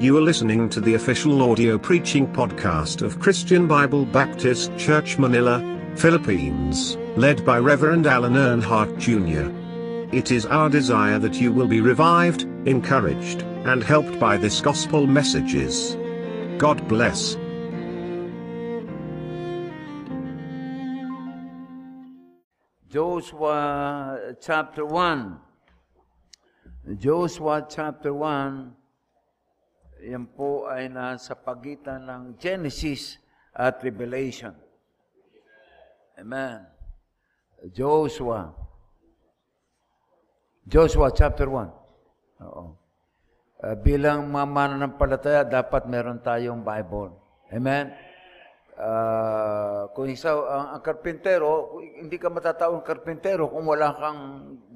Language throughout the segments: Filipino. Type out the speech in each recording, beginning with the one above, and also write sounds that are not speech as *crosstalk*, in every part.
You are listening to the official audio preaching podcast of Christian Bible Baptist Church Manila, Philippines, led by Reverend Alan Earnhardt Jr. It is our desire that you will be revived, encouraged, and helped by this gospel messages. God bless. Joshua chapter 1. Joshua chapter 1, yan po ay nasa pagitan ng Genesis at Revelation. Amen. Joshua. Joshua chapter 1. Oo. Uh, bilang mga mananampalataya, dapat meron tayong Bible. Amen. Uh, kung isa ang, ang karpintero, hindi ka matatawag karpintero kung wala kang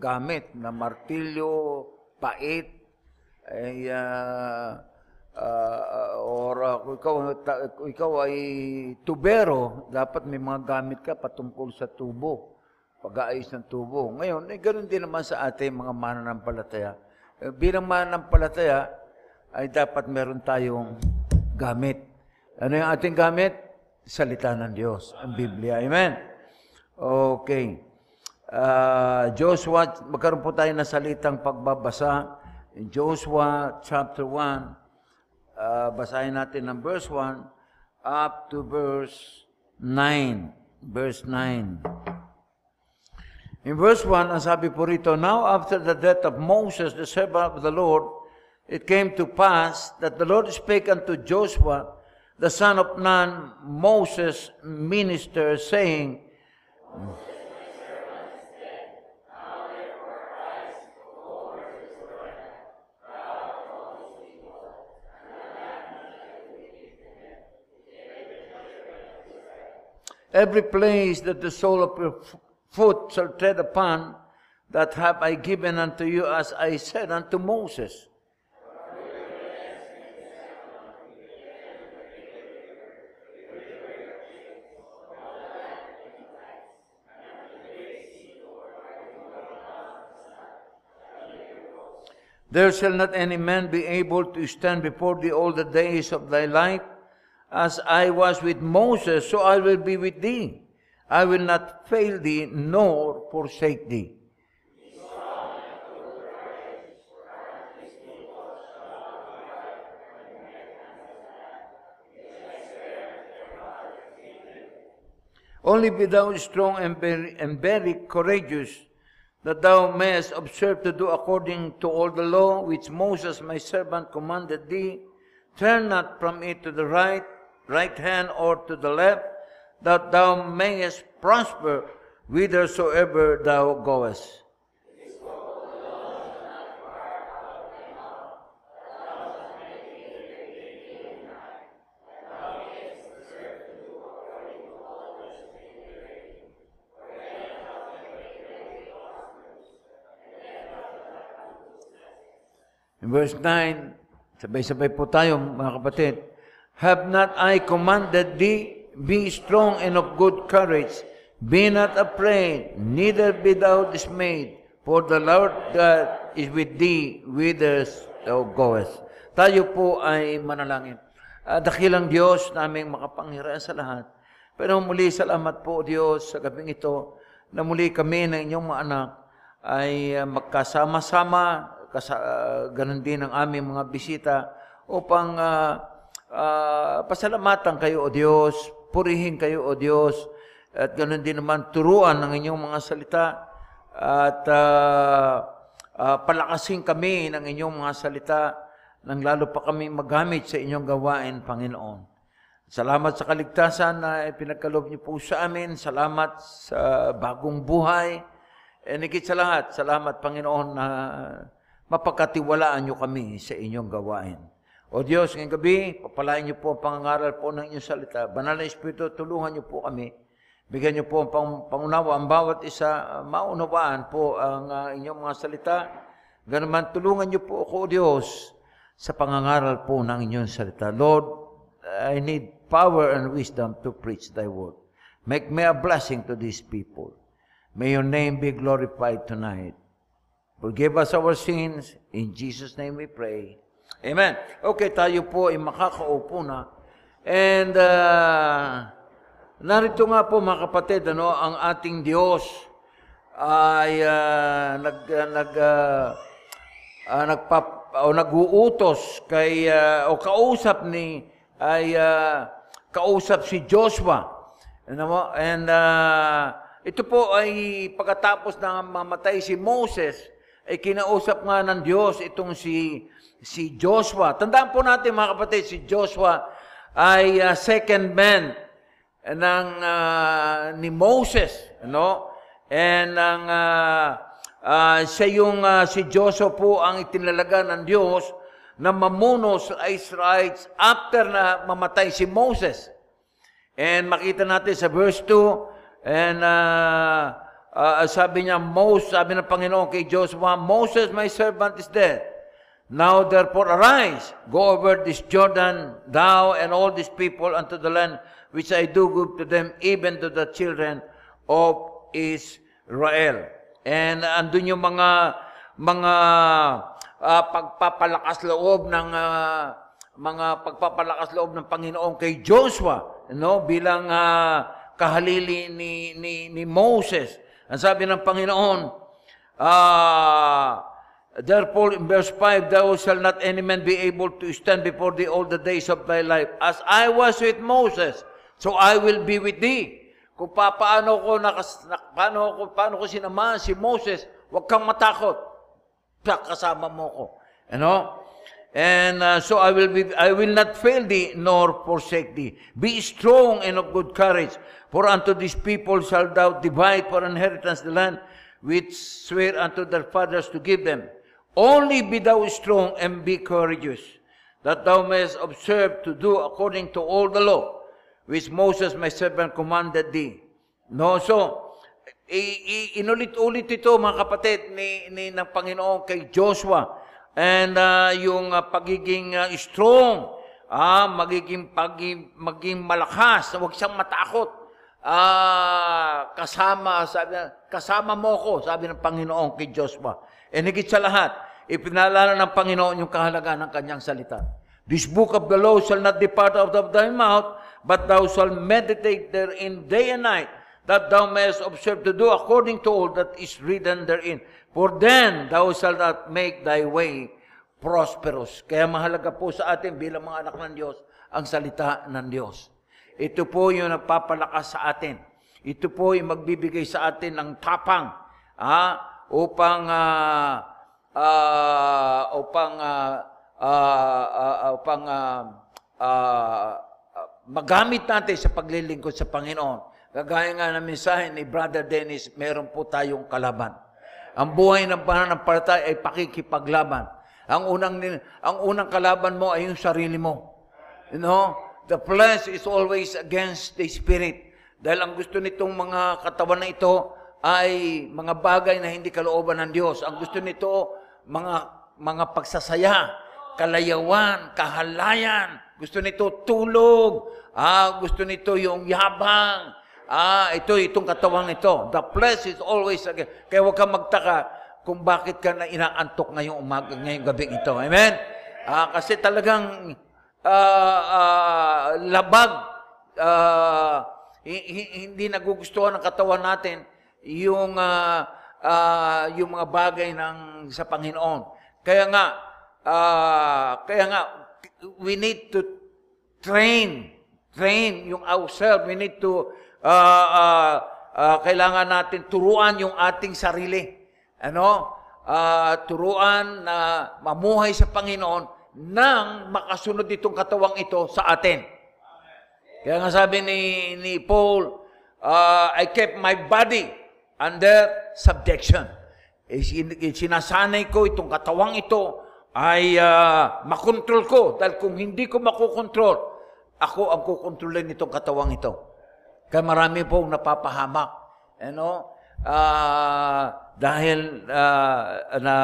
gamit na martilyo, pait, ay uh, uh, or uh, kung ikaw, ta, kung ikaw ay tubero, dapat may mga gamit ka patungkol sa tubo, pag-aayos ng tubo. Ngayon, eh, ganoon din naman sa ating mga mananampalataya. Eh, bilang mananampalataya, ay dapat meron tayong gamit. Ano yung ating gamit? salita ng Diyos, ang Biblia. Amen? Okay. Uh, Joshua, magkaroon po tayo ng salitang pagbabasa. Joshua chapter 1, uh, basahin natin ng verse 1 up to verse 9. Verse 9. In verse 1, ang sabi po rito, Now after the death of Moses, the servant of the Lord, it came to pass that the Lord spake unto Joshua, the son of Nun, Moses' minister, saying, Every place that the sole of your foot shall tread upon, that have I given unto you, as I said unto Moses. There shall not any man be able to stand before thee all the days of thy life. As I was with Moses, so I will be with thee. I will not fail thee, nor forsake thee. Only be thou strong and very, and very courageous, that thou mayest observe to do according to all the law which Moses my servant commanded thee. Turn not from it to the right, right hand or to the left, that thou mayest prosper whithersoever thou goest. In verse 9, sabay-sabay po tayo mga kapatid. Have not I commanded thee, be strong and of good courage, be not afraid, neither be thou dismayed, for the Lord God is with thee, whither thou goest. Tayo po ay manalangin. Uh, dakilang Diyos naming makapangyarihan sa lahat. Pero muli salamat po Diyos sa gabing ito na muli kami ng inyong mga anak ay uh, magkasama-sama kasa, uh, ganun din ang aming mga bisita upang uh, uh, pasalamatan kayo o Diyos, purihin kayo o Diyos, at ganun din naman turuan ng inyong mga salita at uh, uh, palakasin kami ng inyong mga salita nang lalo pa kami magamit sa inyong gawain, Panginoon. Salamat sa kaligtasan na pinagkalob niyo po sa amin. Salamat sa bagong buhay. E higit sa lahat, salamat Panginoon na mapagkatiwalaan niyo kami sa inyong gawain. O Diyos, ngayong gabi, papalain niyo po ang pangangaral po ng inyong salita. Banal na Espiritu, tulungan niyo po kami. Bigyan niyo po ang pang, pangunawa, ang bawat isa, uh, maunawaan po ang uh, inyong mga salita. Ganaman, tulungan niyo po ako, Diyos, sa pangangaral po ng inyong salita. Lord, I need power and wisdom to preach Thy word. Make me a blessing to these people. May Your name be glorified tonight. Forgive us our sins. In Jesus' name we pray. Amen. Okay, tayo po ay makakaupo na. And uh, narito nga po mga kapatid, ano, ang ating Diyos ay uh, nag uh, nag uh, uh, nagpap o nag-uutos kay uh, o kausap ni ay uh, kausap si Joshua. Ano mo? And uh, ito po ay pagkatapos na mamatay si Moses, ay kinausap nga ng Diyos itong si si Joshua. Tandaan po natin mga kapatid, si Joshua ay uh, second man ng uh, ni Moses, no? And ang uh, uh, siya yung uh, si Joshua po ang itinalaga ng Diyos na mamuno sa Israelites after na mamatay si Moses. And makita natin sa verse 2, and uh, uh, sabi niya, Moses, sabi ng Panginoon kay Joshua, Moses, my servant, is dead. Now therefore arise, go over this Jordan, thou and all these people unto the land which I do give to them, even to the children of Israel. And andun yung mga mga uh, pagpapalakas loob ng uh, mga pagpapalakas loob ng Panginoon kay Joshua, no, bilang uh, kahalili ni, ni ni Moses. Ang sabi ng Panginoon, ah uh, Therefore, in verse 5, Thou shalt not any man be able to stand before thee all the days of thy life. As I was with Moses, so I will be with thee. Kung pa, paano ko, nakas, na, paano, ko, paano ko sinamahan si Moses, huwag kang matakot. Kasama mo ko. You know? And uh, so I will be, I will not fail thee, nor forsake thee. Be strong and of good courage, for unto these people shalt thou divide for inheritance the land which swear unto their fathers to give them. Only be thou strong and be courageous, that thou mayest observe to do according to all the law, which Moses my servant commanded thee. No, so, inulit-ulit ito mga kapatid ni, ni ng Panginoon kay Joshua. And uh, yung uh, pagiging uh, strong, ah, magiging, pagiging, maging malakas, huwag siyang matakot. Ah, kasama, sabi, kasama mo ko, sabi ng Panginoon kay Joshua. And higit sa lahat, ipinalala ng Panginoon yung kahalagaan ng kanyang salita. This book of the law shall not depart out of thy mouth, but thou shalt meditate therein day and night, that thou mayest observe to do according to all that is written therein. For then thou shalt not make thy way prosperous. Kaya mahalaga po sa atin bilang mga anak ng Diyos, ang salita ng Diyos. Ito po yung nagpapalakas sa atin. Ito po yung magbibigay sa atin ng tapang. Ah, upang uh, uh, upang uh, uh, uh, upang uh, uh, magamit natin sa paglilingkod sa Panginoon. Kagaya nga ng mensahe ni Brother Dennis, meron po tayong kalaban. Ang buhay ng pananampalataya ay pakikipaglaban. Ang unang ang unang kalaban mo ay yung sarili mo. You know, the flesh is always against the spirit. Dahil ang gusto nitong mga katawan na ito ay mga bagay na hindi kalooban ng Diyos. Ang gusto nito, mga, mga pagsasaya, kalayawan, kahalayan. Gusto nito tulog. Ah, gusto nito yung yabang. Ah, ito, itong katawang ito. The flesh is always again. Kaya huwag kang magtaka kung bakit ka na inaantok ngayong umaga, ngayong gabi ito. Amen? Ah, kasi talagang uh, uh, labag, uh, hindi nagugustuhan ng katawan natin yung uh, uh, yung mga bagay ng sa Panginoon. Kaya nga uh, kaya nga we need to train train yung ourselves. We need to uh, uh, uh, kailangan natin turuan yung ating sarili. Ano? Uh, turuan na mamuhay sa Panginoon nang makasunod itong katawang ito sa atin. Kaya nga sabi ni, ni Paul, uh, I kept my body under subjection. Eh, sinasanay ko itong katawang ito ay uh, makontrol ko. Dahil kung hindi ko makokontrol, ako ang kukontrolin itong katawang ito. Kaya marami pong napapahamak. You know? uh, dahil uh, na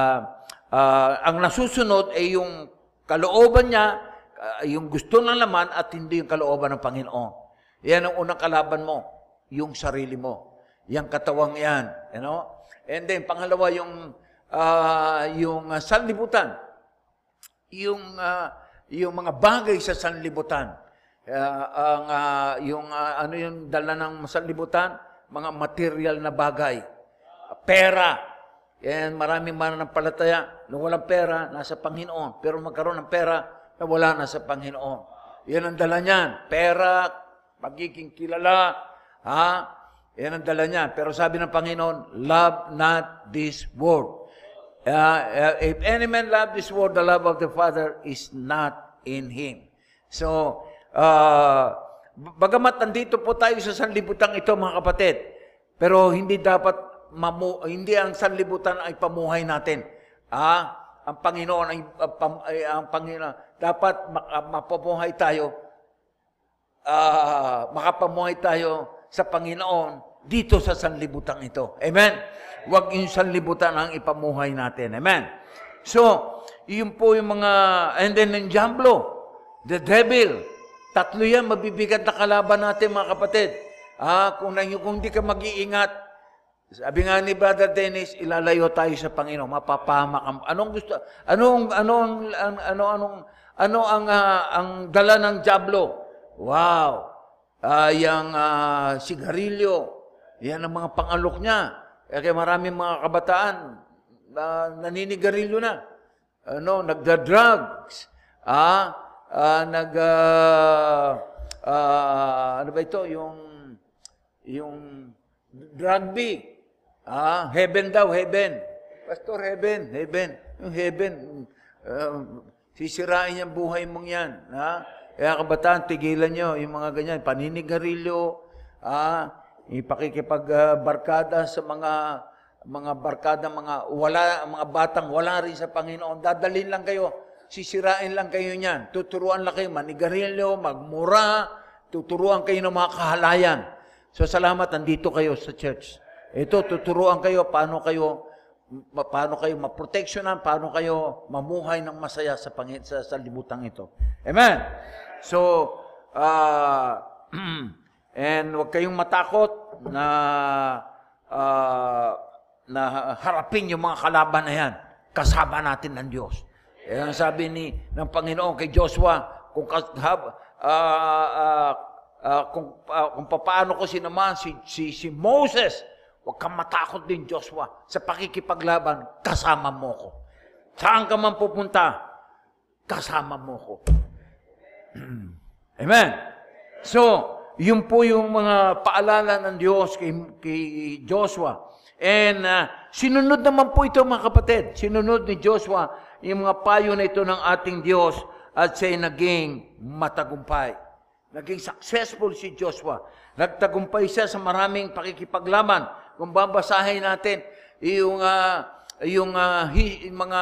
uh, ang nasusunod ay yung kalooban niya, uh, yung gusto ng laman at hindi yung kalooban ng Panginoon. Yan ang unang kalaban mo, yung sarili mo. Yang katawang yan. You know? And then, pangalawa, yung, uh, yung uh, sanlibutan. yung ah, yung mga bagay sa sanlibutan. Ah, ang ah, yung ah, ano yung dala ng sanlibutan, mga material na bagay. Pera. Yan, maraming mananampalataya na walang pera, nasa Panginoon. Pero magkaroon ng pera na wala na sa Panginoon. Yan ang dala niyan. Pera, pagiging kilala, ha? Yan ang dala niyan. Pero sabi ng Panginoon, love not this world. Uh, uh, if any man love this world, the love of the Father is not in him. So, uh, bagamat nandito po tayo sa sanlibutan ito, mga kapatid, pero hindi dapat mamu hindi ang sanlibutan ay pamuhay natin. Ah, ang Panginoon ay, uh, ay ang Panginoon dapat mak- mapamuhay tayo ah, makapamuhay tayo sa Panginoon dito sa sanlibutan ito. Amen? Huwag yung sanlibutan ang ipamuhay natin. Amen? So, yun po yung mga, and then yung Diablo, the devil, tatlo yan, mabibigat na kalaban natin mga kapatid. Ah, kung, na, kung hindi ka mag-iingat, sabi nga ni Brother Dennis, ilalayo tayo sa Panginoon, mapapahamak ang anong gusto anong anong ano ano anong ano ang ah, ang dala ng diablo? Wow. Ah, yang ah, sigarilyo. Yan ang mga pangalok niya. Eh, Kaya maraming mga kabataan na naninigarilyo na. Ano, nagda-drugs. Ah, ah nag ah, ah, ano ba ito yung yung rugby. Ah, heaven daw, heaven. Pastor, heaven, heaven. Yung heaven, uh, sisirain yung buhay mong yan. Ha? Kaya kabataan, tigilan nyo yung mga ganyan. Paninigarilyo, ah, ipakikipagbarkada sa mga mga barkada, mga wala, mga batang wala rin sa Panginoon. Dadalhin lang kayo, sisirain lang kayo niyan. Tuturuan lang kayo, manigarilyo, magmura, tuturuan kayo ng mga kahalayan. So salamat, nandito kayo sa church. Ito, tuturuan kayo paano kayo paano kayo maproteksyonan, paano kayo mamuhay ng masaya sa pangit sa, sa libutan ito. Amen. So, ah *clears throat* and huwag kayong matakot na ah, na harapin yung mga kalaban na yan. Kasama natin ng Diyos. Yan ang sabi ni ng Panginoon kay Joshua, kung kas- hab- ah, ah, ah, kung ah, kung paano ko sinamahan si si si Moses, huwag kang matakot din Joshua sa pakikipaglaban, kasama mo ko. Saan ka man pupunta, kasama mo ko. *clears throat* Amen. So, yun po yung mga paalala ng Diyos kay, kay Joshua. And uh, sinunod naman po ito mga kapatid. Sinunod ni Joshua yung mga payo na ito ng ating Diyos at siya'y naging matagumpay. Naging successful si Joshua. Nagtagumpay siya sa maraming pakikipaglaban. Kung babasahin natin yung, uh, yung uh, hi, mga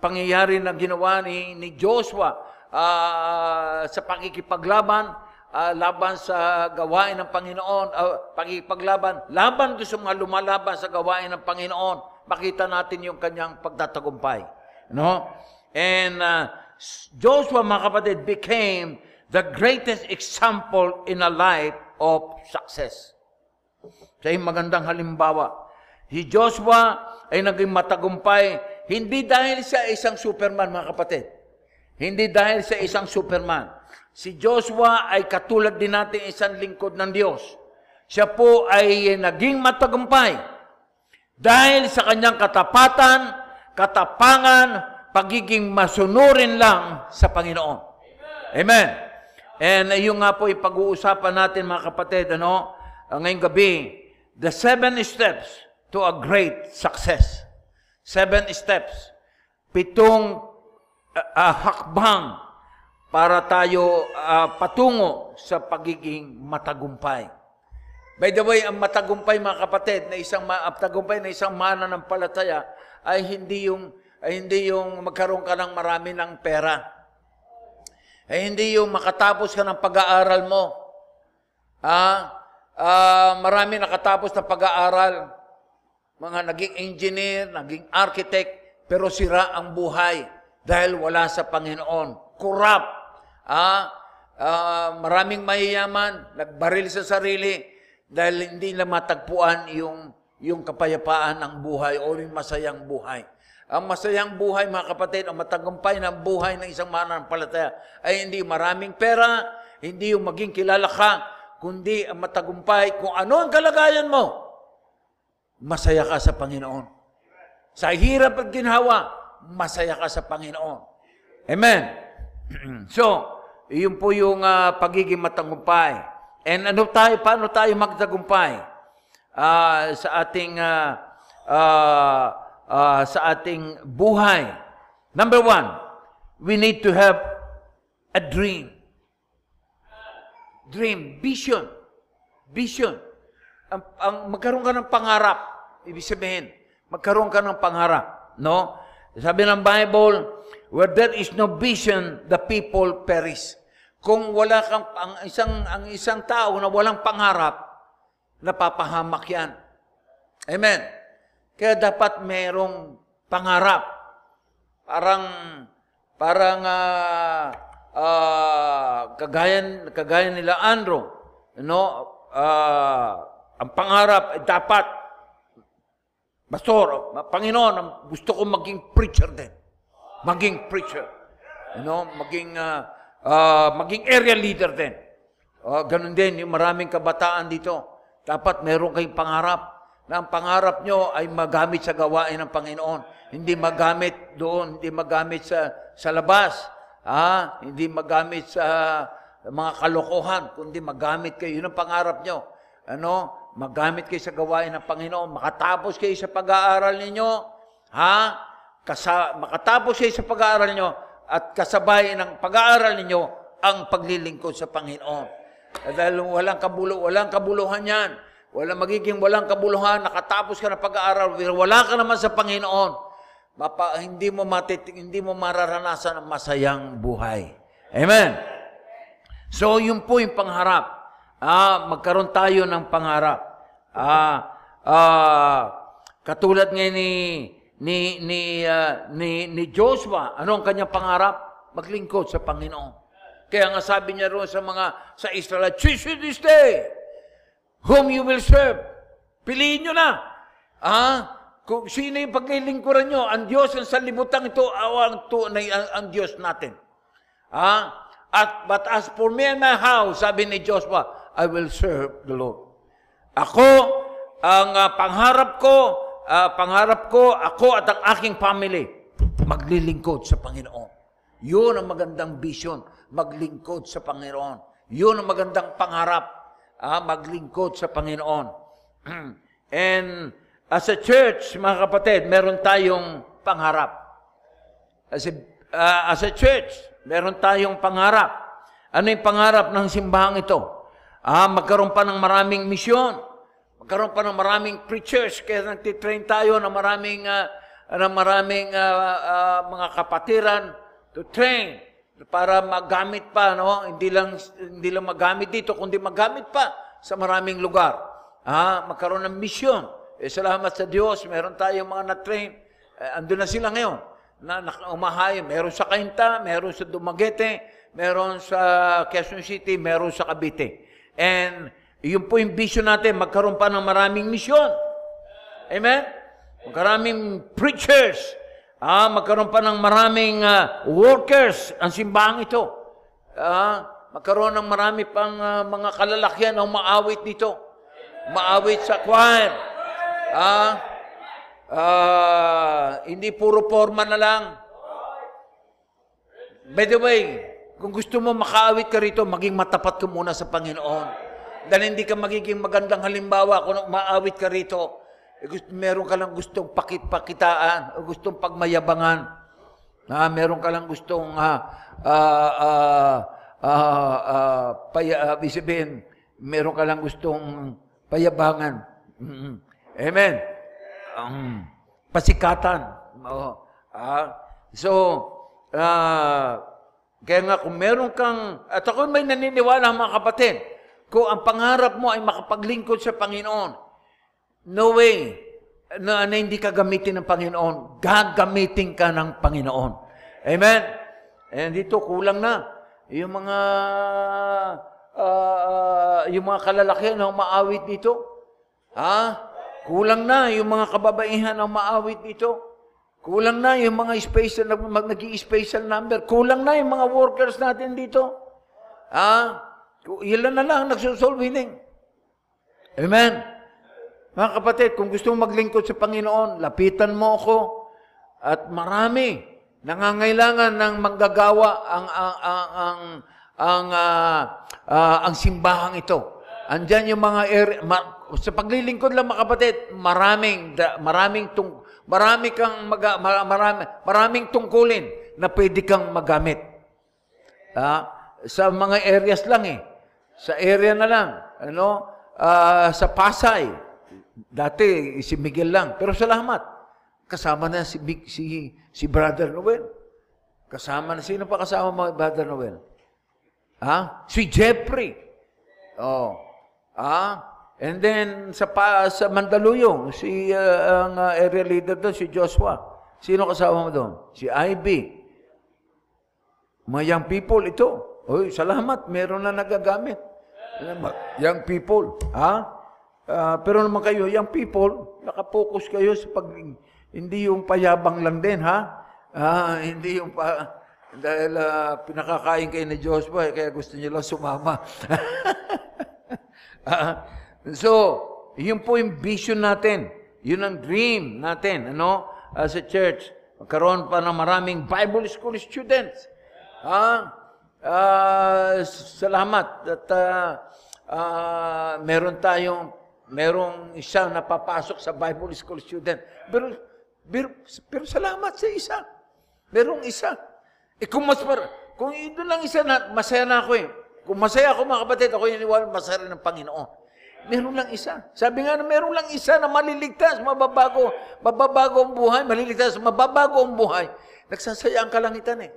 pangyayari na ginawa ni, ni Joshua uh, sa pakikipaglaban, uh, laban sa gawain ng Panginoon, uh, pakikipaglaban, laban doon sa mga lumalaban sa gawain ng Panginoon, makita natin yung kanyang pagtatagumpay. No? And uh, Joshua, mga kapatid, became the greatest example in a life of success. Siya yung magandang halimbawa. Si Joshua ay naging matagumpay, hindi dahil sa isang superman, mga kapatid. Hindi dahil sa isang superman. Si Joshua ay katulad din natin isang lingkod ng Diyos. Siya po ay naging matagumpay dahil sa kanyang katapatan, katapangan, pagiging masunurin lang sa Panginoon. Amen. And yung nga po ipag-uusapan natin mga kapatid, ano, ngayong gabi, the seven steps to a great success. Seven steps. Pitong uh, uh, hakbang para tayo uh, patungo sa pagiging matagumpay. By the way, ang matagumpay mga kapatid, na isang matagumpay na isang mananampalataya ay hindi yung ay hindi yung magkaroon ka ng marami ng pera. Ay hindi yung makatapos ka ng pag-aaral mo. Ah, ah marami nakatapos na pag-aaral. Mga naging engineer, naging architect, pero sira ang buhay dahil wala sa Panginoon. Corrupt. Ah, ah, maraming mayayaman, nagbaril sa sarili dahil hindi na matagpuan yung yung kapayapaan ng buhay o yung masayang buhay. Ang masayang buhay, mga kapatid, ang matagumpay ng buhay ng isang mananampalataya ay hindi maraming pera, hindi yung maging kilala ka, kundi ang matagumpay kung ano ang kalagayan mo. Masaya ka sa Panginoon. Sa hirap at ginhawa, masaya ka sa Panginoon. Amen. *clears throat* so, iyon po yung uh, pagiging matagumpay. And ano tayo, paano tayo magtagumpay? Uh, sa ating uh, uh, uh, sa ating buhay. Number one, we need to have a dream. Dream, vision. Vision. Ang, ang magkaroon ka ng pangarap. Ibig sabihin, magkaroon ka ng pangarap. No? Sabi ng Bible, where there is no vision, the people perish. Kung wala kang ang isang ang isang tao na walang pangarap, napapahamak yan. Amen. Kaya dapat merong pangarap. Parang, parang uh, uh, kagaya, kagaya nila Andrew, no? Uh, ang pangarap dapat, Pastor, Panginoon, gusto ko maging preacher din. Maging preacher. You know, maging, uh, uh, maging area leader din. Uh, ganun din, yung maraming kabataan dito. Dapat meron kayong pangarap na ang pangarap nyo ay magamit sa gawain ng Panginoon. Hindi magamit doon, hindi magamit sa, sa labas, ah, hindi magamit sa mga kalokohan, kundi magamit kayo. Yun ang pangarap nyo. Ano? Magamit kayo sa gawain ng Panginoon. Makatapos kayo sa pag-aaral ninyo. Ha? Kasa, makatapos kayo sa pag-aaral ninyo at kasabay ng pag-aaral ninyo ang paglilingkod sa Panginoon. Dahil walang kabulo, walang kabuluhan yan. Wala magiging walang kabuluhan, nakatapos ka na pag-aaral, wala ka naman sa Panginoon. Mapa, hindi mo matit, hindi mo mararanasan ang masayang buhay. Amen. So, yun po yung pangharap. Ah, magkaroon tayo ng pangarap. Ah, ah, katulad ngayon ni ni ni uh, ni ni Joshua, ano ang kanyang pangarap? Maglingkod sa Panginoon. Kaya nga sabi niya roon sa mga sa Israel, choose this day whom you will serve. Piliin nyo na. Ah, kung sino yung paglilingkuran nyo, ang Diyos ang salimutan ito, awang to na ang, ang Diyos natin. Ah, at but as for me and my house, sabi ni Joshua, I will serve the Lord. Ako, ang uh, pangharap ko, uh, pangharap ko, ako at ang aking family, maglilingkod sa Panginoon. Yun ang magandang vision, maglingkod sa Panginoon. Yun ang magandang pangarap ah, maglingkod sa Panginoon. *clears throat* And as a church, mga kapatid, meron tayong pangarap. As a, uh, as a church, meron tayong pangarap. Ano yung pangarap ng simbahang ito? Ah, magkaroon pa ng maraming misyon. Magkaroon pa ng maraming preachers. Kaya nagtitrain tayo ng maraming, uh, ng maraming uh, uh, mga kapatiran to train para magamit pa, no? Hindi lang, hindi lang magamit dito, kundi magamit pa sa maraming lugar. Ah, magkaroon ng misyon. Eh, salamat sa Diyos, meron tayong mga na-train. Eh, andun na sila ngayon. Na, na umahay, meron sa Cainta, meron sa Dumaguete, meron sa Quezon City, meron sa Cavite. And yun po yung vision natin, magkaroon pa ng maraming misyon. Amen? Magkaraming preachers, Ah, magkaroon pa ng maraming uh, workers ang simbahan ito. Ah, magkaroon ng marami pang uh, mga kalalakyan ang maawit dito. Maawit sa choir. Ah, ah, hindi puro forma na lang. By the way, kung gusto mo makaawit ka rito, maging matapat ka muna sa Panginoon. Dahil hindi ka magiging magandang halimbawa kung maawit ka rito eh, meron ka lang gustong pakit-pakitaan, o gustong pagmayabangan. Na meron ka lang gustong uh, uh, uh, uh, uh, paya, uh, meron ka lang gustong payabangan. Mm-hmm. Amen. Um, pasikatan. Oh, uh, so, uh, kaya nga kung meron kang, at ako may naniniwala mga kapatid, kung ang pangarap mo ay makapaglingkod sa Panginoon, No way na, na hindi ka gamitin ng Panginoon. Gagamitin ka ng Panginoon. Amen? And dito, kulang na. Yung mga uh, yung mga kalalakihan na umaawit dito. Ha? Kulang na yung mga kababaihan ang maawit dito. Kulang na yung mga special, nag-special number. Kulang na yung mga workers natin dito. Ah, ilan na lang nagsusolve hining. Amen. Mga kapatid, kung gusto mong maglingkod sa Panginoon, lapitan mo ako. At marami nangangailangan ng manggagawa ang ang ang ang ang, uh, uh, ang simbahang ito. Andiyan yung mga area, ma, sa paglilingkod lang mga kapatid, maraming maraming tung marami kang maga, marami, maraming tungkulin na pwede kang magamit. Ah, sa mga areas lang eh. Sa area na lang, ano, uh, sa Pasay, dati si Miguel lang, pero salamat. Kasama na si si si Brother Noel. Kasama na sino pa kasama mo Brother Noel? Ha? Si Jeffrey. Oh. Ah, and then sa pa, sa Mandaluyong, si uh, ang uh, area leader doon si Joshua. Sino kasama mo doon? Si Ivy. Mga young people ito. Oy, salamat, meron na nagagamit. Young people, ha? Uh, pero naman kayo, young people, nakapokus kayo sa pag... Hindi yung payabang lang din, ha? Ah, hindi yung pa... Dahil uh, pinakakain kayo ni Joshua, eh, kaya gusto niyo lang sumama. uh, *laughs* so, yun po yung vision natin. Yun ang dream natin, ano? As a church, magkaroon pa ng maraming Bible school students. Ah, Uh, salamat at uh, uh, meron tayong merong isa na papasok sa Bible school student. Pero, pero, pero salamat sa isa. Merong isa. Eh kung mas mar, kung ito lang isa na, masaya na ako eh. Kung masaya ako mga kapatid, ako yung masaya rin ng Panginoon. Meron lang isa. Sabi nga na meron lang isa na maliligtas, mababago, mababago ang buhay, maliligtas, mababago ang buhay. Nagsasaya ang kalangitan eh.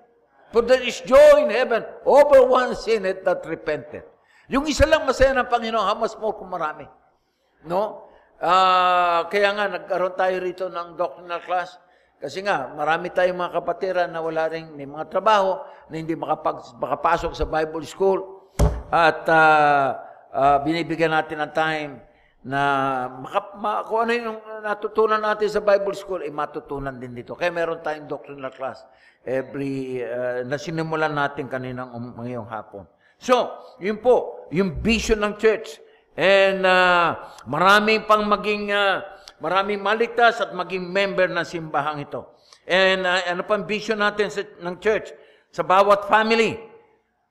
For there is joy in heaven over one sinned that repented. Yung isa lang masaya ng Panginoon, how much more kung marami. No? Uh, kaya nga, nagkaroon tayo rito ng doctrinal class. Kasi nga, marami tayong mga kapatiran na wala rin may mga trabaho, na hindi makapag, makapasok sa Bible school. At uh, uh, binibigyan natin ng time na maka, ma, kung ano yung natutunan natin sa Bible school, eh matutunan din dito. Kaya meron tayong doctrinal class every, uh, na sinimulan natin kaninang um, ngayong hapon. So, yun po, yung vision ng church. And uh, maraming pang maging, uh, maraming maligtas at maging member ng simbahang ito. And uh, ano pang vision natin sa, ng church? Sa bawat family,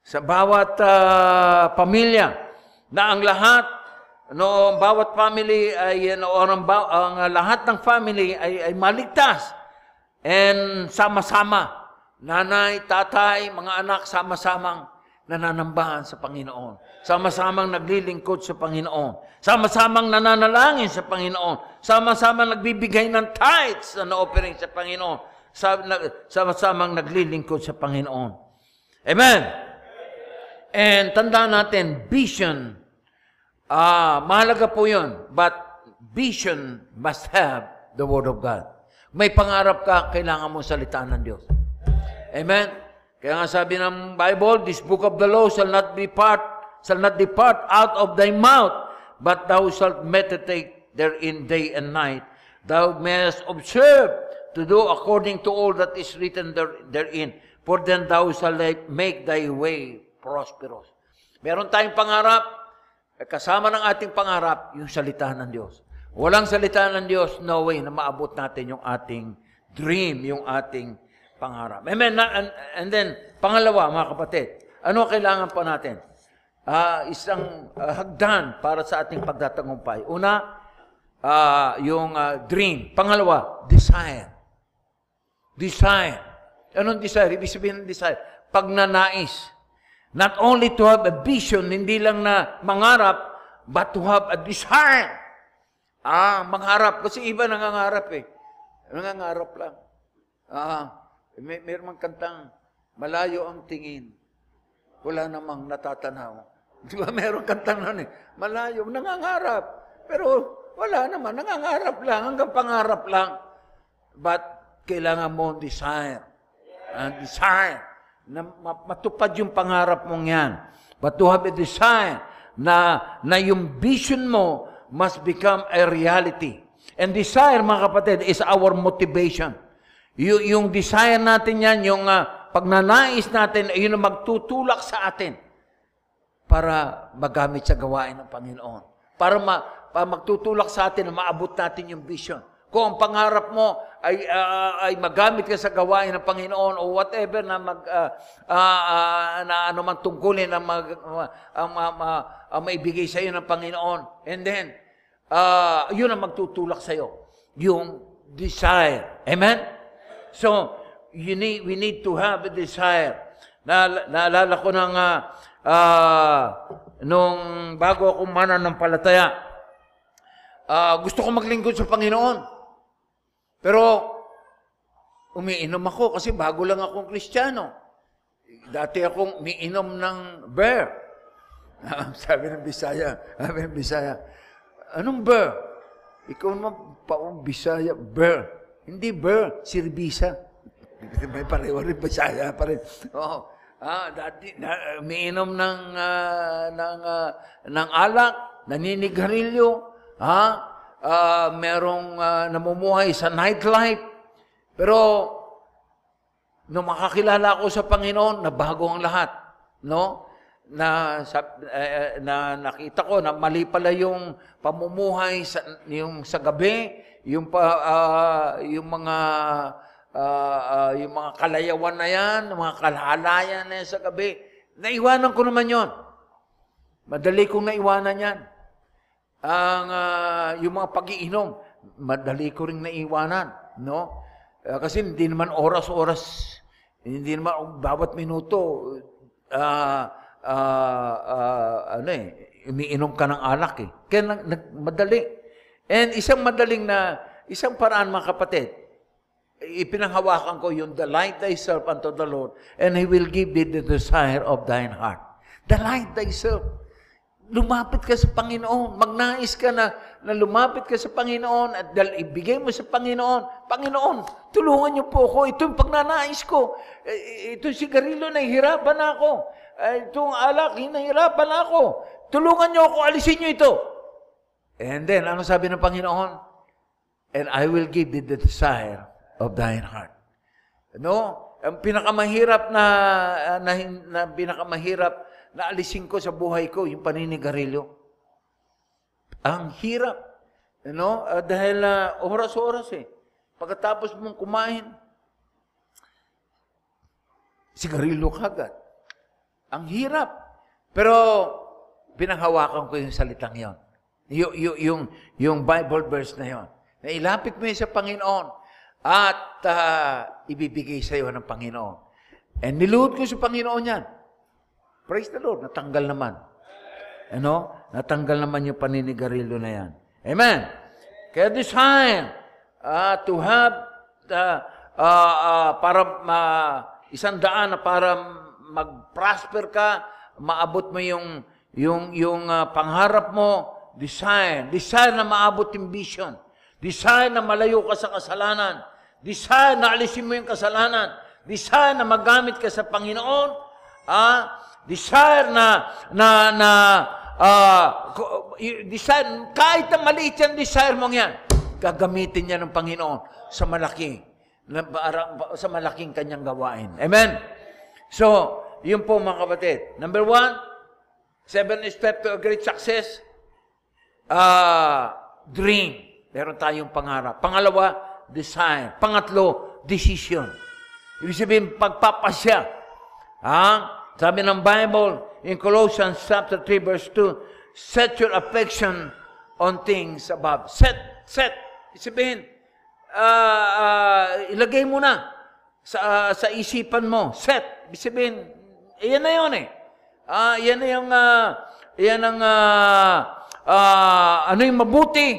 sa bawat uh, pamilya, na ang lahat, no, bawat family ay, no, ang, ang, lahat ng family ay, ay maligtas and sama-sama nanay, tatay, mga anak, sama-samang nananambahan sa Panginoon. Sama-samang naglilingkod sa Panginoon. Sama-samang nananalangin sa Panginoon. Sama-samang nagbibigay ng tithes na na-offering sa Panginoon. Sama-samang naglilingkod sa Panginoon. Amen! And tandaan natin, vision, uh, mahalaga po yun, but vision must have the Word of God. May pangarap ka, kailangan mo salitaan ng Diyos. Amen? Kaya nga sabi ng Bible, this book of the law shall not be part, shall not depart out of thy mouth, but thou shalt meditate therein day and night. Thou mayest observe to do according to all that is written there, therein. For then thou shalt make thy way prosperous. Meron tayong pangarap, eh, kasama ng ating pangarap, yung salita ng Diyos. Walang salita ng Diyos, no way na maabot natin yung ating dream, yung ating pangarap. Amen. And, then, pangalawa, mga kapatid, ano kailangan pa natin? Uh, isang uh, hagdan para sa ating pagtatagumpay. Una, uh, yung uh, dream. Pangalawa, desire. Desire. Anong desire? Ibig sabihin ng desire? Pagnanais. Not only to have a vision, hindi lang na mangarap, but to have a desire. Ah, mangarap. Kasi iba nangangarap eh. Nangangarap lang. Ah, may, mayroon kantang, malayo ang tingin. Wala namang natatanaw. *laughs* Di ba meron kantang nun eh? Malayo, nangangarap. Pero wala naman, nangangarap lang, hanggang pangarap lang. But kailangan mo desire. And desire. Na matupad yung pangarap mong yan. But to have a desire na, na yung vision mo must become a reality. And desire, mga kapatid, is our motivation. Y- yung desire natin yan, yung uh, pagnanais natin, yun ang magtutulak sa atin para magamit sa gawain ng Panginoon. Para, ma, para magtutulak sa atin na maabot natin yung vision. Kung ang pangarap mo ay, uh, ay magamit ka sa gawain ng Panginoon o whatever na mag uh, uh, na ano man tungkulin na mag uh, uh, uh, uh, maibigay sa iyo ng Panginoon. And then uh, yun ang magtutulak sa iyo. Yung desire. Amen? So, you need, we need to have a desire. Na, naalala ko ng uh, uh, nung bago ako mananampalataya, uh, gusto ko maglingkod sa Panginoon. Pero, umiinom ako kasi bago lang akong kristyano. Dati akong umiinom ng beer. *laughs* sabi ng Bisaya, sabi ng Bisaya, anong beer? Ikaw naman paong Bisaya, beer. Hindi beer, sirbisa. *laughs* May pareho rin Bisaya pa rin. Oo. Ah, dati na, umiinom ng uh, ng uh, ng alak, naninigarilyo, ha? Uh, merong uh, namumuhay sa nightlife. Pero, nung makakilala ako sa Panginoon, nabago ang lahat. No? Na, sa, uh, na nakita ko na mali pala yung pamumuhay sa, yung sa gabi, yung, pa, uh, yung mga uh, uh, yung mga kalayawan na yan, mga kalhalayan na yan sa gabi. Naiwanan ko naman yon. Madali kong naiwanan yan ang uh, yung mga pag-iinom, madali ko ring naiwanan, no? Uh, kasi hindi naman oras-oras, hindi naman bawat minuto uh, uh, uh, ano eh, umiinom ka ng alak eh. Kaya nag, nag, madali. And isang madaling na, isang paraan mga kapatid, ipinanghawakan ko yung delight thyself unto the Lord, and He will give thee the desire of thine heart. Delight thyself lumapit ka sa Panginoon. Magnais ka na, na lumapit ka sa Panginoon at dahil ibigay mo sa Panginoon, Panginoon, tulungan niyo po ako. Ito yung pagnanais ko. Eh, ito sigarilyo, nahihirapan na ako. Eh, itong alak, nahihirapan na ako. Tulungan niyo ako, alisin niyo ito. And then, ano sabi ng Panginoon? And I will give thee the desire of thine heart. No? Ang pinakamahirap na, na, na pinakamahirap na alisin ko sa buhay ko yung paninigarilyo. Ang hirap. You know? Uh, dahil uh, oras-oras eh. Pagkatapos mong kumain, sigarilyo kagad. Ang hirap. Pero, pinanghawakan ko yung salitang yon. Y- y- yung, yung Bible verse na yon. Na ilapit mo sa Panginoon at uh, ibibigay sa iyo ng Panginoon. And niluhod ko sa Panginoon yan. Praise the Lord, natanggal naman. Ano? Natanggal naman yung paninigarilyo na yan. Amen. Kaya this time, uh, to have uh, uh, uh, para uh, isang daan na para mag-prosper ka, maabot mo yung yung yung uh, pangarap mo, desire, desire na maabot yung vision, desire na malayo ka sa kasalanan, desire na alisin mo yung kasalanan, desire na magamit ka sa Panginoon, ah, Desire na, na, na, uh, desire, kahit na maliit yan, desire mong yan, gagamitin niya ng Panginoon sa malaki, sa malaking kanyang gawain. Amen? So, yun po mga kapatid. Number one, seven step to a great success, uh, dream. Meron tayong pangarap. Pangalawa, desire. Pangatlo, decision. Ibig sabihin, pagpapasya. Ha? Sabi ng Bible in Colossians chapter 3 verse 2, set your affection on things above. Set, set. Sabihin, uh, uh, ilagay mo na sa, uh, sa isipan mo. Set. Sabihin, iyan na yun eh. Uh, yan na yung, uh, yan ang, uh, uh, ano yung mabuti.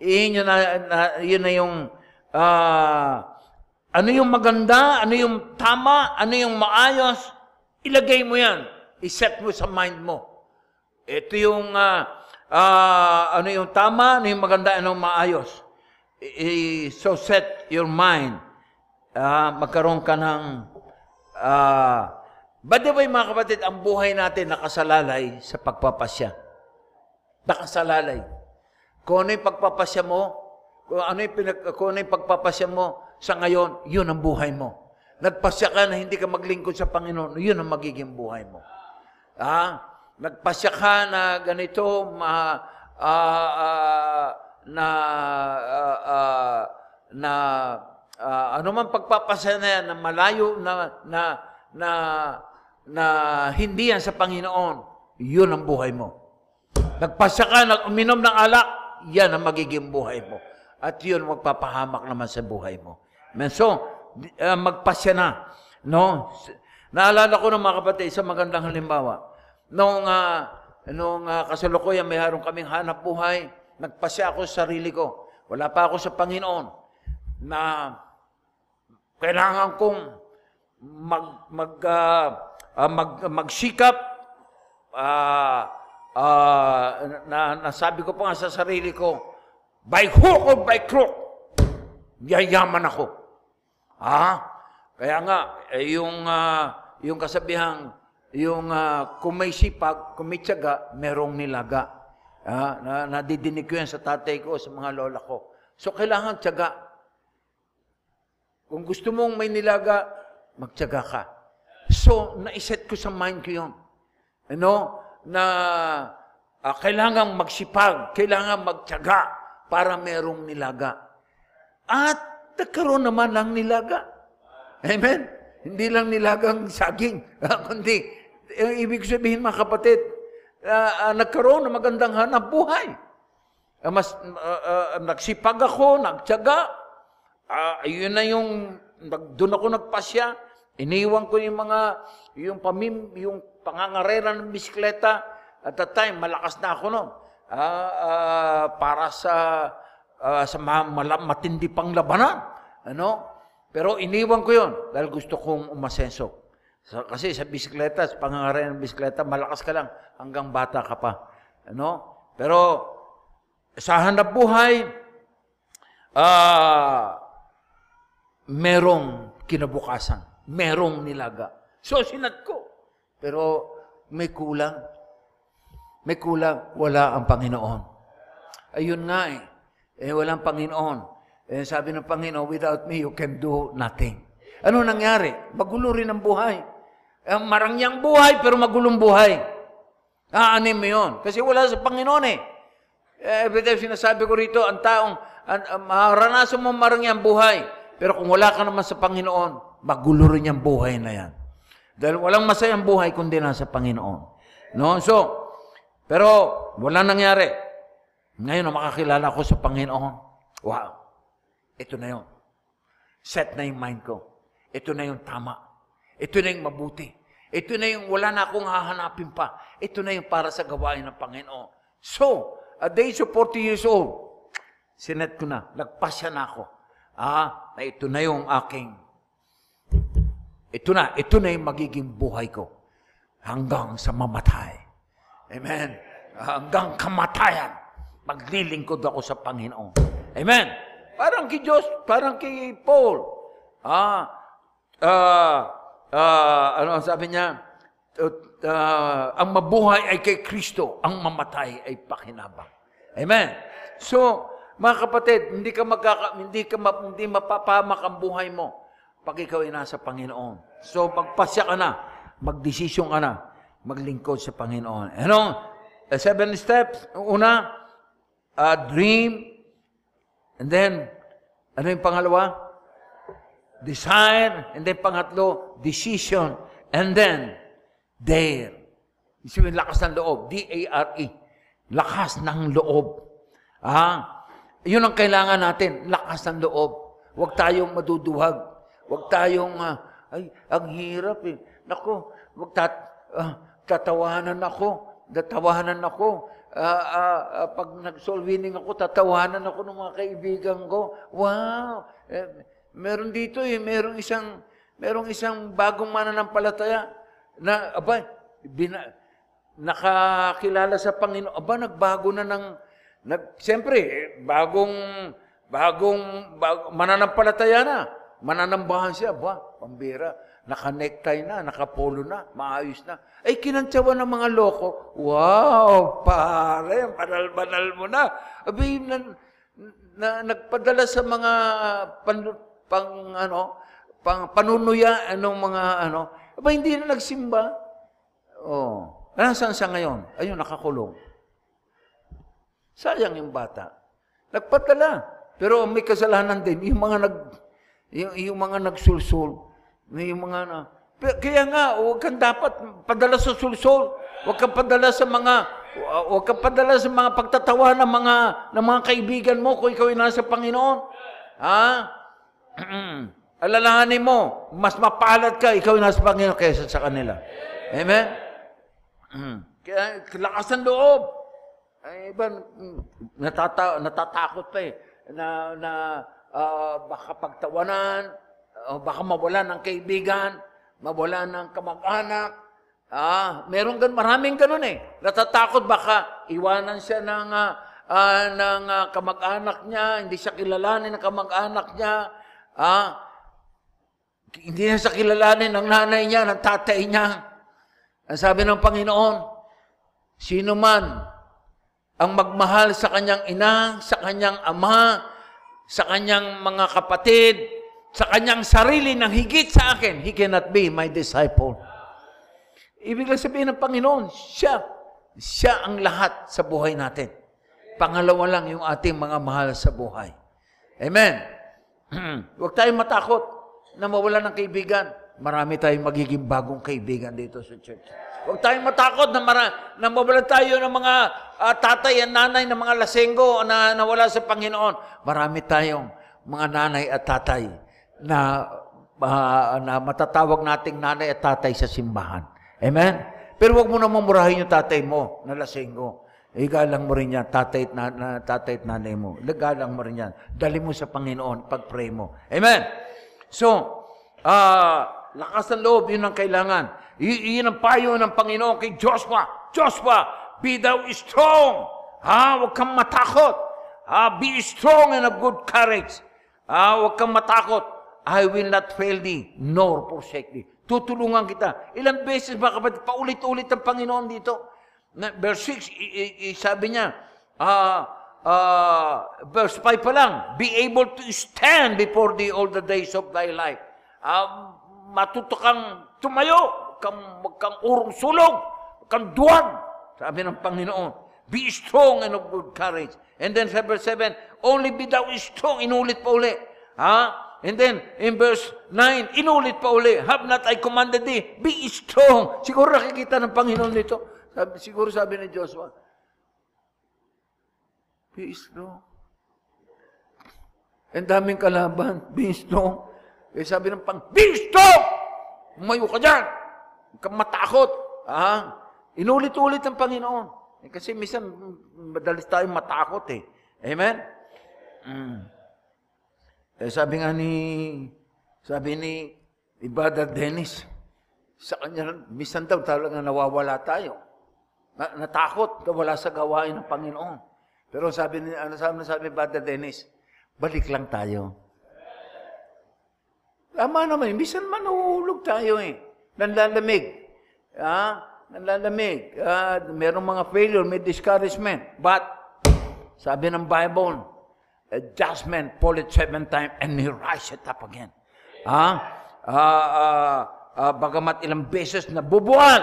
Iyan yun na, na, yun na yung, uh, ano yung maganda, ano yung tama, ano yung maayos, Ilagay mo yan. I-set mo sa mind mo. Ito yung, uh, uh, ano yung tama, ano yung maganda, ano yung maayos. I- so set your mind. Uh, magkaroon ka ng, uh, by the way mga kapatid, ang buhay natin nakasalalay sa pagpapasya. Nakasalalay. Kung ano yung pagpapasya mo, kung ano yung, pinag, kung ano yung pagpapasya mo sa ngayon, yun ang buhay mo. Nagpasya ka na hindi ka maglingkod sa Panginoon, yun ang magiging buhay mo. Ah, nagpasya ka na ganito, ma, ah, ah, na, ah, ah, na, ah, ano man pagpapasya na yan, na malayo, na, na, na, na hindi yan sa Panginoon, yun ang buhay mo. Nagpasya ka, nag-uminom ng alak, yan ang magiging buhay mo. At yun magpapahamak naman sa buhay mo. Amen. So, uh, magpasya na. No? Naalala ko ng mga kapatid, sa magandang halimbawa. Noong, uh, noong uh, kasalukuyan, mayroon kaming hanap buhay, nagpasya ako sa sarili ko. Wala pa ako sa Panginoon na kailangan kong mag, mag, ah, ah, mag, magsikap ah ah, na, nasabi ko pa nga sa sarili ko, by hook or by crook, yayaman ako. Ah, kaya nga, eh, yung, ah, yung kasabihang, yung ah, kung may sipag, kung may tiyaga, merong nilaga. Ah, na, nadidinig ko yan sa tatay ko, sa mga lola ko. So, kailangan tiyaga. Kung gusto mong may nilaga, magtiyaga ka. So, naiset ko sa mind ko yun. Ano? Na ah, kailangan magsipag, kailangan magtiyaga para merong nilaga. At nagkaroon naman ng nilaga. Amen? Hindi lang nilagang saging, *laughs* kundi yung ibig sabihin mga kapatid, ah, ah, nagkaroon ng magandang hanap buhay. Ah, mas ah, ah, nagsipag ako, nagtiyaga. Ah, yun na yung doon ako nagpasya. Iniwan ko yung mga yung pamim yung pangangarera ng bisikleta. At that time malakas na ako noon. Ah, ah, para sa ah, sa matindi pang labanan. Ano? Pero iniwan ko yon dahil gusto kong umasenso. So, kasi sa bisikleta, sa pangangarera ng bisikleta, malakas ka lang hanggang bata ka pa. Ano? Pero sa hanap buhay, ah, merong kinabukasan. Merong nilaga. So, sinat ko. Pero may kulang. May kulang. Wala ang Panginoon. Ayun nga eh. Eh, walang Panginoon. Eh, sabi ng Panginoon, without me, you can do nothing. Ano nangyari? Magulo rin ang buhay. Eh, marangyang buhay, pero magulong buhay. Aanin mo yun. Kasi wala sa Panginoon eh. Eh, Every time sinasabi ko rito, ang taong, ang, ang, maranasan mo marangyang buhay. Pero kung wala ka naman sa Panginoon, magulo rin yung buhay na yan. Dahil walang masayang buhay kundi nasa Panginoon. No? So, pero wala nangyari. Ngayon na makakilala ko sa Panginoon. Wow. Ito na yun. Set na yung mind ko. Ito na yung tama. Ito na yung mabuti. Ito na yung wala na akong hahanapin pa. Ito na yung para sa gawain ng Panginoon. So, at the age of 40 years old, sinet ko na, nagpasya na ako. Ah, na ito na yung aking, ito na, ito na yung magiging buhay ko. Hanggang sa mamatay. Amen. Hanggang kamatayan, maglilingkod ako sa Panginoon. Amen. Parang kay Diyos, parang kay Paul. Ah, ah, ah, ano sabi niya? Uh, ang mabuhay ay kay Kristo, ang mamatay ay pakinabang. Amen. So, mga kapatid, hindi ka magkaka, hindi ka ma, hindi mapapamak ang buhay mo pag ikaw ay nasa Panginoon. So, magpasya ka na, magdesisyon ka na, maglingkod sa Panginoon. Ano? Uh, seven steps. Una, uh, dream. And then, ano yung pangalawa? Desire. And then pangatlo, decision. And then, dare. Isipin, lakas ng loob. D-A-R-E. Lakas ng loob. Ah, yun ang kailangan natin. Lakas ng loob. Huwag tayong maduduwag. Huwag tayong, ah, ay, ang hirap eh. Nako, huwag tat, ah, tatawanan ako. Tatawanan ako. Ah, ah, ah, pag nag-soul winning ako, tatawanan ako ng mga kaibigan ko. Wow! Eh, meron dito eh, merong isang, merong isang bagong mananampalataya na, aba, bina, nakakilala sa Panginoon. Aba, nagbago na ng, nag, siyempre, bagong, bagong, bag, mananampalataya na. Mananambahan siya, ba, pambira. Naka-necktie na, nakapolo na, maayos na. Ay, kinantsawa ng mga loko. Wow, pare, banal-banal mo na. Abi, nan, na nagpadala sa mga pan, pang ano, pang panunuya anong mga ano, aba hindi na nagsimba. Oh, nasaan siya ngayon? Ayun, nakakulong. Sayang yung bata. Nagpadala. Pero may kasalanan din. Yung mga nag, yung, yung mga nagsulsul. Yung mga na, kaya nga, huwag kang dapat padala sa sulsul. Huwag kang padala sa mga, huwag kang padala sa mga pagtatawa ng mga, ng mga kaibigan mo kung ikaw ay nasa Panginoon. Ha? *clears throat* Alalahanin mo, mas mapalad ka, ikaw ay nasa Panginoon kaysa sa kanila. Amen? *clears throat* Kaya, lakas ng loob. Ay, iba, natata, natatakot pa eh, na, na ah, baka pagtawanan, o baka mawalan ng kaibigan, mawalan ng kamag-anak. Ah, meron gan maraming ganun eh. Natatakot baka iwanan siya ng ah, ah, ng ah, kamag-anak niya, hindi siya kilalanin ng kamag-anak niya. Ah, hindi na siya kilalanin ng nanay niya, ng tatay niya. Ang sabi ng Panginoon, sino man ang magmahal sa kanyang ina, sa kanyang ama, sa kanyang mga kapatid, sa kanyang sarili ng higit sa akin, he cannot be my disciple. Ibig sabihin ng Panginoon, siya, siya ang lahat sa buhay natin. Pangalawa lang yung ating mga mahal sa buhay. Amen. *clears throat* Huwag tayong matakot na mawala ng kaibigan. Marami tayong magiging bagong kaibigan dito sa church. Huwag tayong matakot na, mara, na mawala tayo ng mga uh, tatay at nanay ng mga lasenggo na nawala sa Panginoon. Marami tayong mga nanay at tatay na, uh, na matatawag nating nanay at tatay sa simbahan. Amen? Pero huwag mo na mamurahin yung tatay mo na lasenggo. Igalang mo rin yan, tatay at, na, na, tatay at nanay mo. Igalang mo rin yan. Dali mo sa Panginoon, pag-pray mo. Amen? So, uh, lakas ng loob, yun ang kailangan. Y- yun ang payo ng Panginoon kay Joshua. Joshua, be thou strong. Ha? Huwag kang matakot. Ha? Be strong and of good courage. Ha? Huwag kang matakot. I will not fail thee, nor forsake thee. Tutulungan kita. Ilang beses ba kapatid, paulit-ulit ang Panginoon dito. Verse 6, i- sabi niya, uh, uh, verse 5 pa lang, be able to stand before thee all the days of thy life. Uh, matuto kang tumayo, kang, kang urong sulog, kang duwag. Sabi ng Panginoon, be strong and of good courage. And then verse 7, only be thou strong, inulit pa uli. Ha? And then, in verse 9, inulit pa uli, have not I commanded thee, be strong. Siguro nakikita ng Panginoon nito. Sabi, siguro sabi ni Joshua, be strong. Ang daming kalaban, be strong. Eh sabi ng pang, be strong! Umayo ka dyan! Huwag kang matakot. Ah, inulit-ulit ng Panginoon. Eh, kasi minsan, madalis tayong matakot eh. Amen? Mm. Eh, sabi nga ni, sabi ni, Brother Dennis, sa kanya, minsan daw talaga nawawala tayo. Na, natakot, wala sa gawain ng Panginoon. Pero sabi ni, ano sabi, sabi Brother Dennis, balik lang tayo. Tama naman, minsan manuhulog tayo eh nanlalamig. Ah, nanlalamig. Ah, merong mga failure, may discouragement. But, sabi ng Bible, adjustment, fall it seven times, and he rise it up again. Ah, ah, ah, ah, bagamat ilang beses nabubuwal,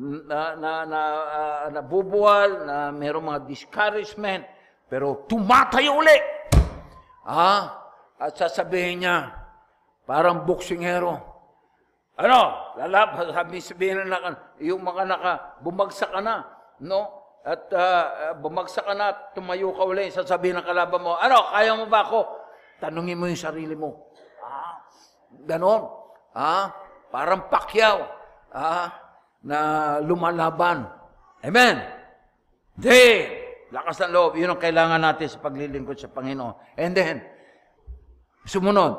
na, na, na, uh, nabubuwal, na merong mga discouragement, pero tumatayo uli. Ah, at sasabihin niya, parang boksingero, ano? Lalab, sabi sabihin na yung mga naka, bumagsak ka na, no? At uh, bumagsak ka na, tumayo ka uli, sasabihin ng kalaban mo, ano, kaya mo ba ako? Tanungin mo yung sarili mo. Ah, ganon. Ah, parang pakyaw. Ah, na lumalaban. Amen. Hindi. Lakas ng loob. Yun ang kailangan natin sa paglilingkod sa Panginoon. And then, sumunod.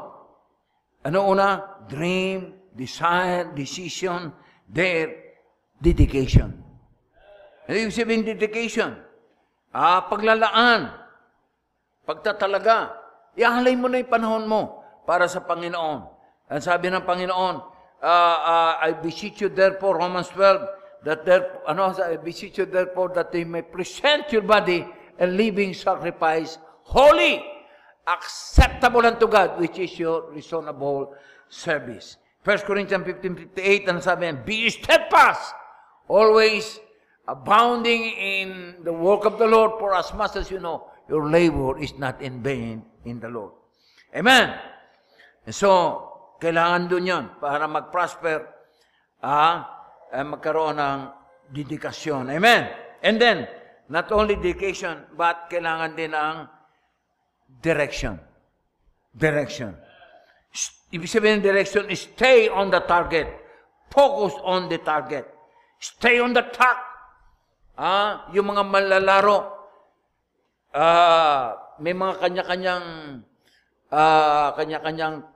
Ano una? Dream, desire, decision, their dedication. Ano yung sabihin dedication? Ah, paglalaan, pagtatalaga. Ihalay mo na yung panahon mo para sa Panginoon. Ang sabi ng Panginoon, uh, uh, I beseech you therefore, Romans 12, that there, ano, I beseech you therefore that they may present your body a living sacrifice, holy, acceptable unto God, which is your reasonable service. 1 Corinthians 15.58, ang sabi niya, Be steadfast, always abounding in the work of the Lord, for as much as you know, your labor is not in vain in the Lord. Amen. And so, kailangan doon yun para mag-prosper, ah, eh, magkaroon ng dedikasyon. Amen. And then, not only dedication, but kailangan din ang direction. Direction. Ibig sabihin ng direction stay on the target. Focus on the target. Stay on the track. Ah, yung mga malalaro, ah, may mga kanya-kanyang ah, kanya-kanyang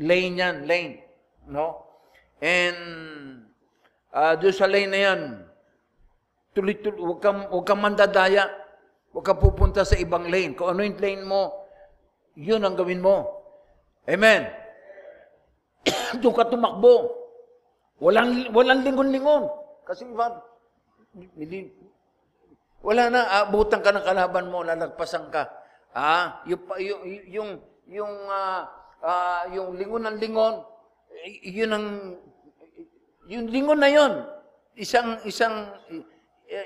lane yan, lane. No? And uh, doon sa lane na yan, tuloy-tuloy, huwag kang, huwag kang mandadaya. Huwag kang pupunta sa ibang lane. Kung ano yung lane mo, yun ang gawin mo. Amen. *coughs* doon ka tumakbo. Walang, walang lingon-lingon. Kasi iba, hindi, wala na, abutan ka ng kalaban mo, lalagpasan ka. Ah, yung, yung, yung, yung, uh, uh, yung lingon ng lingon, yun ang, yung lingon na yun, isang, isang,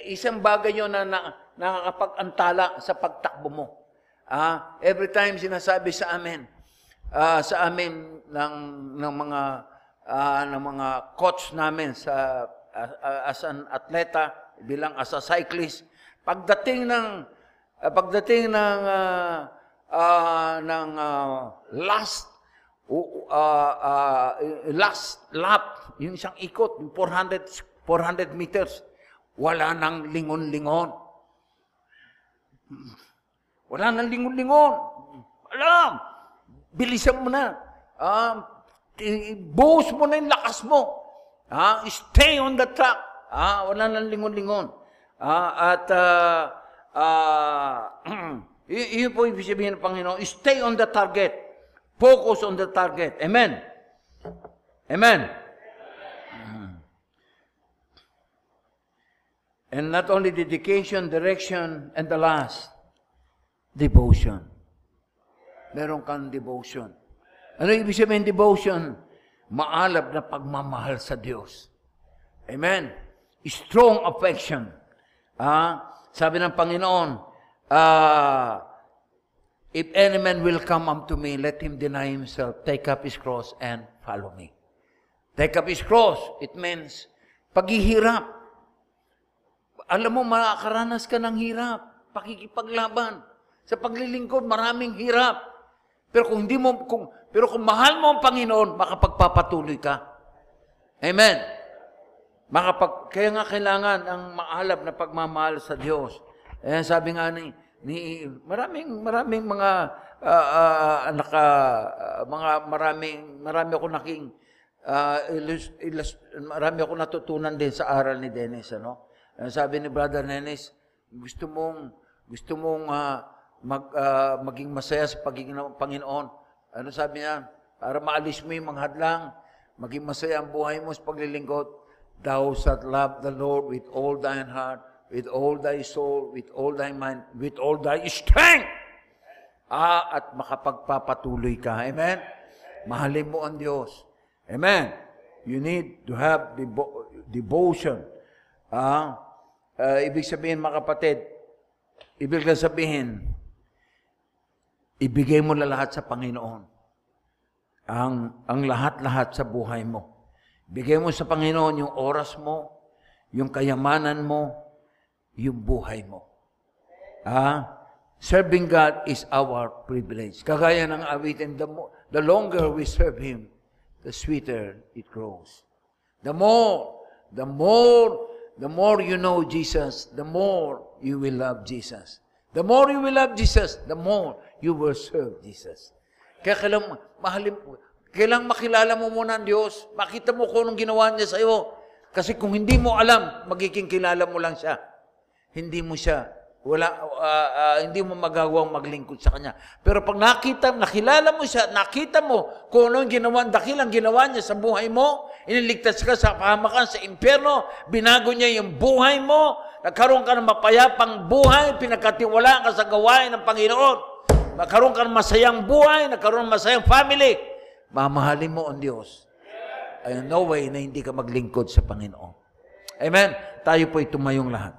isang bagay yun na, na nakakapag-antala sa pagtakbo mo. Ah, every time sinasabi sa amin, uh, sa amin ng, ng mga, uh, ng mga coach namin sa, as an atleta, bilang as a cyclist, pagdating ng, uh, pagdating ng, uh, uh, ng uh, last uh, uh, last lap, yung isang ikot, yung 400, 400 meters, wala nang lingon-lingon. Wala nang lingon-lingon. Alam, bilisan mo na. Uh, buhos mo na yung lakas mo. Uh, stay on the track. Uh, wala nang lingon-lingon. Uh, at uh, uh, *clears throat* Y- yun po ibig sabihin ng Panginoon, stay on the target. Focus on the target. Amen. Amen. *clears throat* And not only dedication, direction, and the last, devotion. Meron kang devotion. Ano ibig sabihin devotion? Maalab na pagmamahal sa Diyos. Amen. Strong affection. Ah, sabi ng Panginoon, uh, if any man will come unto me, let him deny himself, take up his cross, and follow me. Take up his cross, it means paghihirap. Alam mo, makakaranas ka ng hirap, pakikipaglaban. Sa paglilingkod, maraming hirap. Pero kung hindi mo, kung, pero kung mahal mo ang Panginoon, makapagpapatuloy ka. Amen. Makapag, kaya nga kailangan ang maalab na pagmamahal sa Diyos. Eh, sabi nga ni, ni maraming maraming mga uh, uh, naka uh, mga maraming marami ako naking uh, ilus, ilus, marami ako natutunan din sa aral ni Dennis ano. Uh, sabi ni Brother Dennis, gusto mong gusto mong uh, mag uh, maging masaya sa pagiging ng Panginoon. Ano sabi niya? Para maalis mo yung mga hadlang, maging masaya ang buhay mo sa paglilingkod. Thou shalt love the Lord with all thine heart, with all thy soul, with all thy mind, with all thy strength. Ah, at makapagpapatuloy ka. Amen? Mahalin mo ang Diyos. Amen? You need to have devo- devotion. Ah, uh, ibig sabihin, mga kapatid, ibig sabihin, ibigay mo na lahat sa Panginoon. Ang, ang lahat-lahat sa buhay mo. Bigay mo sa Panginoon yung oras mo, yung kayamanan mo, yung buhay mo. Ah, serving God is our privilege. Kagaya ng awitin, the, mo, the longer we serve Him, the sweeter it grows. The more, the more, the more you know Jesus, the more you will love Jesus. The more you will love Jesus, the more you will serve Jesus. Kaya kailang, mahalin, kailang makilala mo muna ang Diyos, makita mo kung anong ginawa niya sa iyo. Kasi kung hindi mo alam, magiging kilala mo lang siya hindi mo siya wala uh, uh, hindi mo magagawang maglingkod sa kanya. Pero pag nakita, nakilala mo siya, nakita mo kung ano yung ginawa, dakilang ginawa niya sa buhay mo, iniligtas ka sa pahamakan sa impyerno, binago niya yung buhay mo, nagkaroon ka ng mapayapang buhay, pinagkatiwalaan ka sa gawain ng Panginoon. Magkaroon ka ng masayang buhay, nagkaroon ng masayang family. Mamahalin mo ang Diyos. Ay no way na hindi ka maglingkod sa Panginoon. Amen. Tayo po'y tumayong lahat.